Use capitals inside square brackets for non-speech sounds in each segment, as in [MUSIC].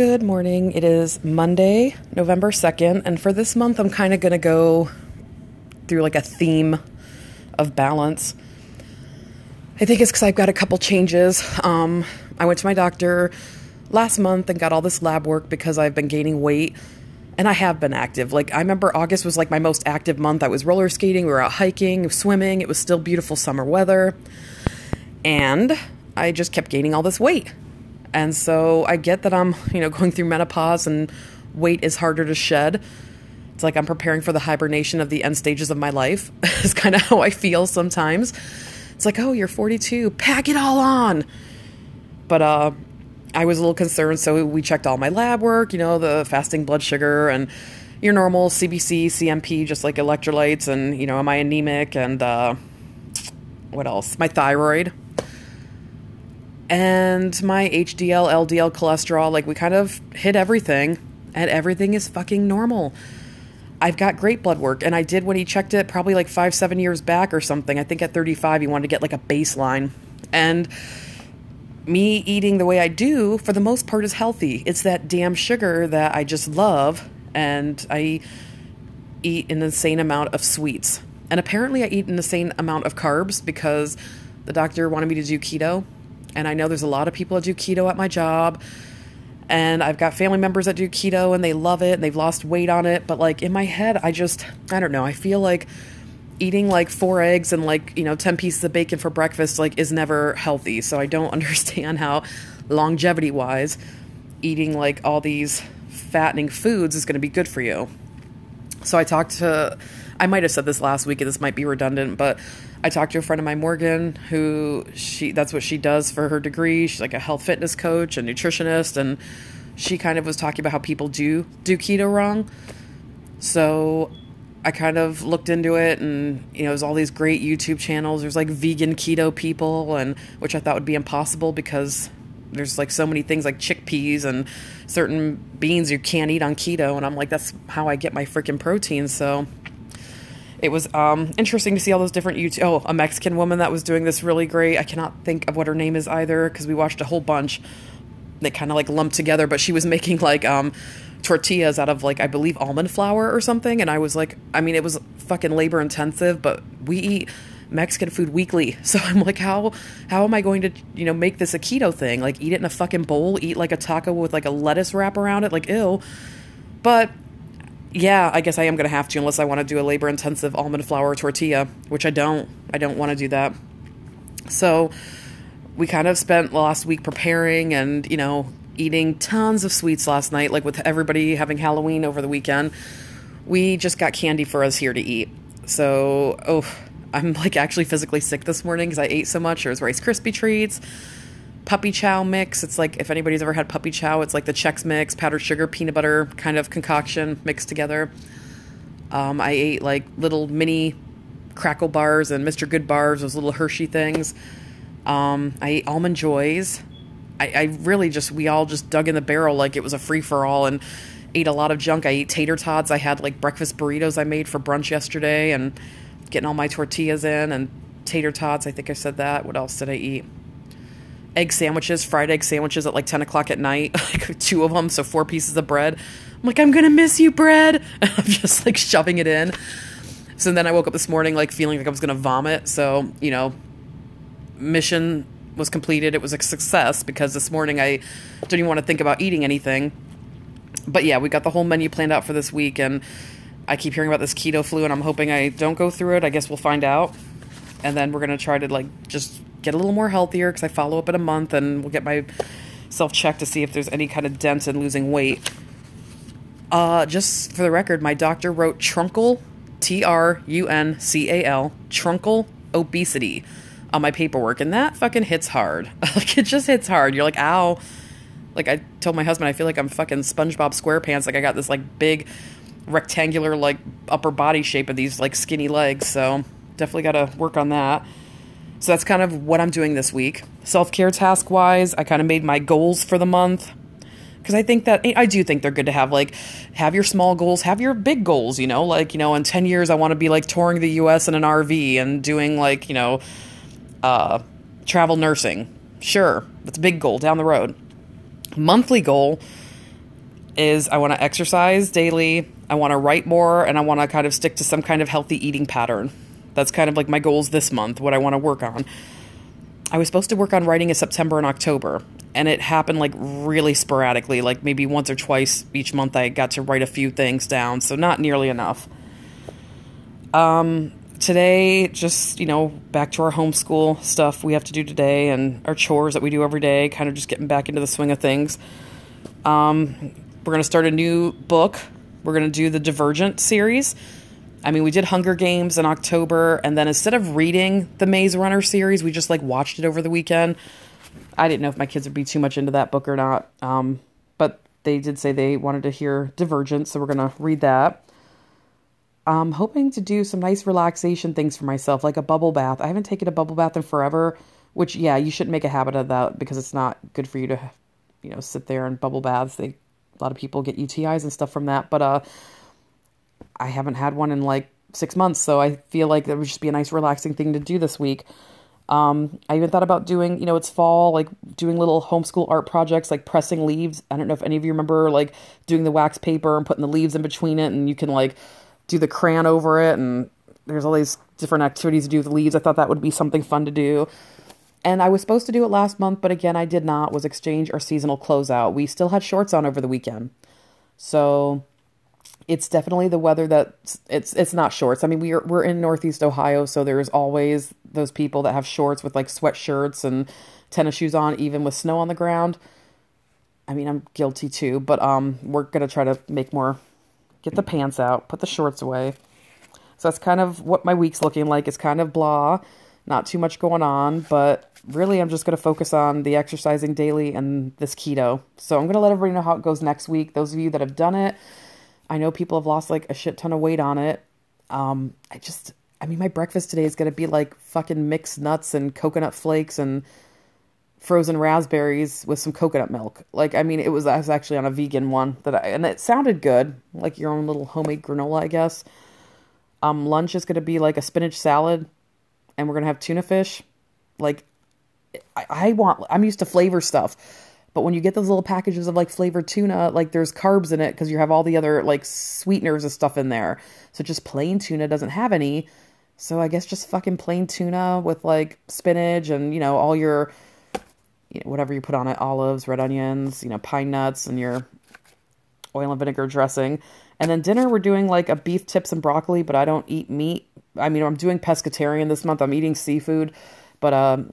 Good morning. It is Monday, November 2nd, and for this month, I'm kind of going to go through like a theme of balance. I think it's because I've got a couple changes. Um, I went to my doctor last month and got all this lab work because I've been gaining weight and I have been active. Like, I remember August was like my most active month. I was roller skating, we were out hiking, swimming. It was still beautiful summer weather. And I just kept gaining all this weight. And so I get that I'm, [LAUGHS] you know, going through menopause and weight is harder to shed. It's like I'm preparing for the hibernation of the end stages of my life. [LAUGHS] it's kind of how I feel sometimes. It's like, oh, you're 42, pack it all on. But uh, I was a little concerned, so we checked all my lab work, you know, the fasting blood sugar and your normal CBC, CMP, just like electrolytes, and, you know, am I anemic and uh, what else? My thyroid and my HDL, LDL cholesterol. Like, we kind of hit everything, and everything is fucking normal. I've got great blood work, and I did when he checked it probably like five, seven years back or something. I think at 35, he wanted to get like a baseline. And me eating the way I do, for the most part, is healthy. It's that damn sugar that I just love, and I eat an insane amount of sweets. And apparently, I eat an insane amount of carbs because the doctor wanted me to do keto and I know there's a lot of people that do keto at my job. And I've got family members that do keto and they love it and they've lost weight on it. But like in my head, I just, I don't know. I feel like eating like four eggs and like, you know, 10 pieces of bacon for breakfast like is never healthy. So I don't [LAUGHS] understand how longevity wise eating like all these fattening foods is going to be good for you. So I talked to, I might have said this last week and this might be redundant, but I talked to a friend of mine, Morgan, who she that's what she does for her degree. She's like a health fitness coach and nutritionist, and she kind of was talking about how people do do keto wrong. So I kind of looked into it, and you know, there's all these great YouTube channels. There's like vegan keto people, and which I thought would be impossible because there's like so many things like chickpeas and certain beans you can't eat on keto, and I'm like, that's how I get my freaking protein. So it was um, interesting to see all those different YouTube. Oh, a Mexican woman that was doing this really great. I cannot think of what her name is either because we watched a whole bunch. They kind of like lumped together, but she was [LAUGHS] making like um, tortillas out of like I believe almond flour or something. And I was like, I mean, it was fucking labor intensive, but we eat Mexican food weekly. [LAUGHS] So I'm like, how how am I going to you know make this a keto thing? Like eat it in a fucking bowl, eat like a taco with like a lettuce wrap around it, like ew. But yeah, I guess I am going to have to unless I want to do a labor intensive almond flour tortilla, which I don't. I don't want to do that. So we kind of spent last week preparing and, you know, eating tons of sweets last night, like with everybody having Halloween over the weekend. We just got candy for us here to eat. So, oh, I'm like actually physically sick this morning because I ate so much. There was Rice Krispie treats puppy chow mix. It's like if anybody's ever had puppy chow, it's like the Chex mix, powdered sugar, peanut butter kind of concoction mixed together. Um, I ate like little mini Krackel bars and Mr. Goodbars, those little Hershey things. Um, I ate almond joys. I, I really just we all just dug in the barrel like it was a free for all and ate a lot of junk. I ate tater tots. I had like breakfast burritos I made for brunch yesterday and getting all my tortillas in and tater tots. I think I said that. What else did I eat? Egg sandwiches, fried egg sandwiches at like 10 o'clock at night, [LAUGHS] like two of them, so four pieces of bread. I'm like, I'm gonna miss you, bread. And [LAUGHS] I'm just like shoving it in. So then I woke up this morning like feeling like I was gonna vomit. So, you know, mission was completed. It was a success because this morning I didn't even want to think about eating anything. But yeah, we got the whole menu planned out for this week and I keep hearing about this keto flu and I'm hoping I don't go through it. I guess we'll find out. And then we're gonna try to like just get a little more healthier because I follow up in a month and we'll get myself checked to see if there's any kind of dent in losing weight. Uh, just for the record, my doctor wrote truncal, T R U N C A L, truncal obesity on my paperwork, and that fucking hits hard. [LAUGHS] like, it just hits hard. You're like, ow. Like, I told my husband, I feel like I'm fucking SpongeBob SquarePants. Like, I got this, like, big rectangular, like, upper body shape of these, like, skinny legs. So, definitely got to work on that. So that's kind of what I'm doing this week. Self care task wise, I kind of made my goals for the month because I think that I do think they're good to have like have your small goals, have your big goals, you know, like, you know, in 10 years I want to be like touring the US in an RV and doing like, you know, uh travel nursing. Sure, that's a big goal down the road. Monthly goal, is I want to exercise daily, I want to write more, and I want to kind of stick to some kind of healthy eating pattern. That's kind of like my goals this month, what I want to work on. I was supposed to work on writing in September and October, and it happened like really sporadically, like maybe once or twice each month I got to write a few things down, so not nearly enough. Um, today, just, you know, back to our homeschool stuff we have to do today and our chores that we do every day, kind of just getting back into the swing of things. Um, we're going to start a new book. We're going to do the Divergent series. I mean, we did Hunger Games in October, and then instead of reading the Maze Runner series, we just like watched it over the weekend. I didn't know if my kids would be too much into that book or not, um, but they did say they wanted to hear Divergent, so we're gonna read that. I'm hoping to do some nice relaxation things for myself, like a bubble bath. I haven't taken a bubble bath in forever, which yeah, you shouldn't make a habit of that because it's not good for you to, you know, sit there in bubble baths. They a lot of people get UTIs and stuff from that, but uh I haven't had one in like six months, so I feel like it would just be a nice relaxing thing to do this week. Um, I even thought about doing, you know, it's fall, like doing little homeschool art projects, like pressing leaves. I don't know if any of you remember, like doing the wax paper and putting the leaves in between it, and you can like do the crayon over it, and there's all these different activities to do with leaves. I thought that would be something fun to do. And I was supposed to do it last month, but again, I did not. Was exchange our seasonal closeout. We still had shorts on over the weekend, so it's definitely the weather that it's it's not shorts. I mean, we're we're in Northeast Ohio, so there's always those people that have shorts with like sweatshirts and tennis shoes on, even with snow on the ground. I mean, I'm guilty too, but um, we're gonna try to make more. Get the pants out, put the shorts away. So that's kind of what my week's looking like. It's kind of blah, not too much going on, but really I'm just to focus on the exercising daily and this keto. So I'm to let everybody know how it goes next week. Those of you that have done it, I know people have lost like a shit ton of weight on it. Um, I just, I mean, my breakfast today is going to be like fucking mixed nuts and coconut flakes and frozen raspberries with some coconut milk. Like, I mean, it was, I was actually on a vegan one that I, and it sounded good, like your own little homemade granola, I guess. Um, lunch is going to be like a spinach salad and we're going to have tuna fish. Like, I, I want, I'm used to flavor stuff. But when you get those little packages of like flavored tuna, like there's carbs in it because you have all the other like sweeteners and stuff in there. So just plain tuna doesn't have any. So I guess just fucking plain tuna with like spinach and, you know, all your, you know, whatever you put on it olives, red onions, you know, pine nuts, and your oil and vinegar dressing. And then dinner, we're doing like a beef tips and broccoli, but I don't eat meat. I mean, I'm doing pescatarian this month. I'm eating seafood, but um,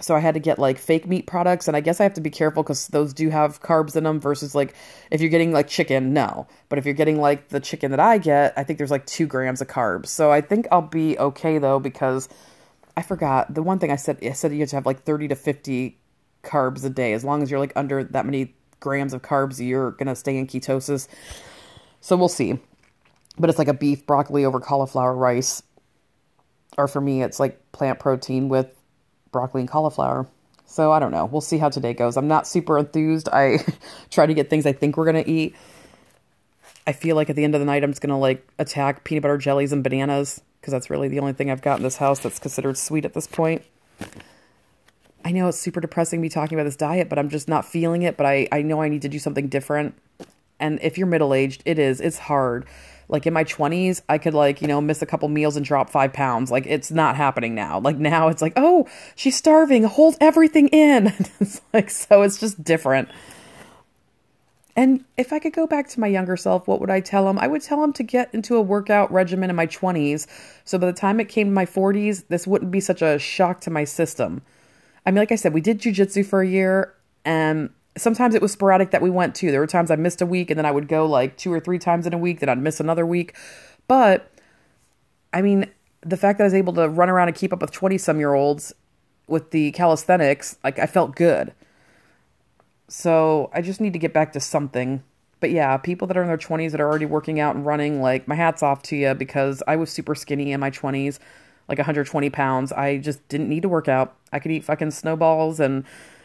so I had to get like fake meat products, and I guess I have to be careful because those do have carbs in them. Versus like if you're getting like chicken, no. But if you're getting like the chicken that I get, I think there's like two grams of carbs. So I think I'll be okay though because I forgot the one thing I said. I said you have to have like 30 to 50 carbs a day. As long as you're like under that many grams of carbs, you're gonna stay in ketosis. So we'll see. But it's like a beef broccoli over cauliflower rice. Or for me, it's like plant protein with broccoli and cauliflower. So I don't know. We'll see how today goes. I'm not super enthused. I [LAUGHS] try to get things I think we're going to eat. I feel like at the end of the night, I'm just going to like attack peanut butter jellies and bananas because that's really the only thing I've got in this house that's considered sweet at this point. I know it's super depressing me talking about this diet, but I'm just not feeling it. But I, I know I need to do something different. And if you're middle aged, it is. It's hard like in my 20s i could like you know miss a couple meals and drop five pounds. Like it's not happening now. Like now it's like oh she's starving. Hold everything in. [LAUGHS] It's like so it's just different. And if i could go back to my younger self what would i tell him i would tell him to get into a workout regimen in my 20s so by the time it came to my 40s this wouldn't be such a shock to my system. I mean like i said we did jujitsu for a year and sometimes it was sporadic that we went to. There were times I missed a week and then I would go like two or three times in a week, then I'd miss another week. But I mean, the fact that I was able to run around and keep up with 20 some year olds with the calisthenics, like I felt good. So I just need to get back to something. But yeah, people that are in their 20s that are already working out and running, like my hat's off to you because I was super skinny in my 20s, like 120 pounds. I just didn't need to work out. I could eat fucking snowballs and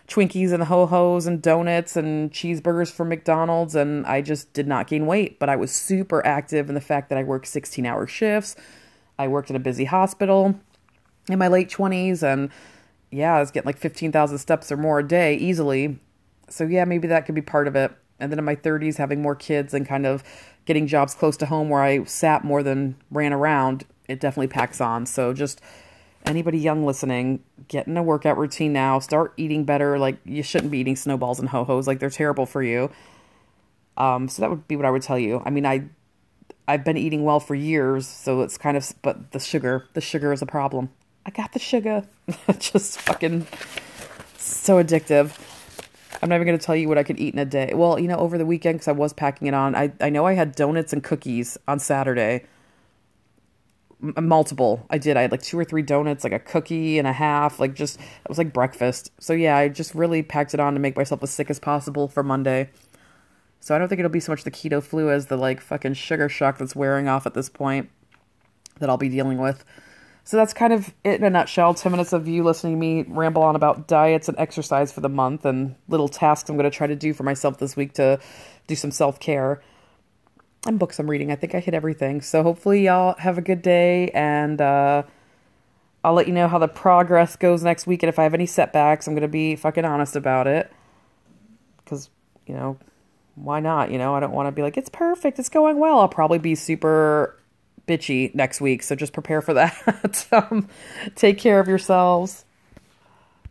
Twinkies and ho hos and donuts and cheeseburgers from McDonald's, and I just did not gain weight. But I was super active in the fact that I worked 16 hour shifts. I worked at a busy hospital in my late 20s, and yeah, I was getting like 15,000 steps or more a day easily. So, yeah, maybe that could be part of it. And then in my 30s, having more kids and kind of getting jobs close to home where I sat more than ran around, it definitely packs on. So just anybody young listening, get in a workout routine now. Start eating better. Like you shouldn't be eating snowballs and ho hos. Like they're terrible for you. Um, so that would be what I would tell you. I mean, I I've been eating well for years, so it's kind of but the sugar, the sugar is a problem. I got the sugar. [LAUGHS] Just fucking so addictive. I'm not even going to tell you what I could eat in a day. Well, you know, over the weekend, because I was packing it on, I, I know I had donuts and cookies on Saturday. M- multiple. I did. I had like two or three donuts, like a cookie and a half, like just, it was like breakfast. So yeah, I just really packed it on to make myself as sick as possible for Monday. So I don't think it'll be so much the keto flu as the like fucking sugar shock that's wearing off at this point that I'll be dealing with. So that's kind of it in a nutshell. 10 minutes of you listening to me ramble on about diets and exercise for the month and little tasks I'm going to try to do for myself this week to do some self care and books I'm reading. I think I hit everything. So hopefully, y'all have a good day and uh, I'll let you know how the progress goes next week. And if I have any setbacks, I'm going to be fucking honest about it. Because, you know, why not? You know, I don't want to be like, it's perfect, it's going well. I'll probably be super bitchy next week. So just prepare for [LAUGHS] that. um, take care of yourselves.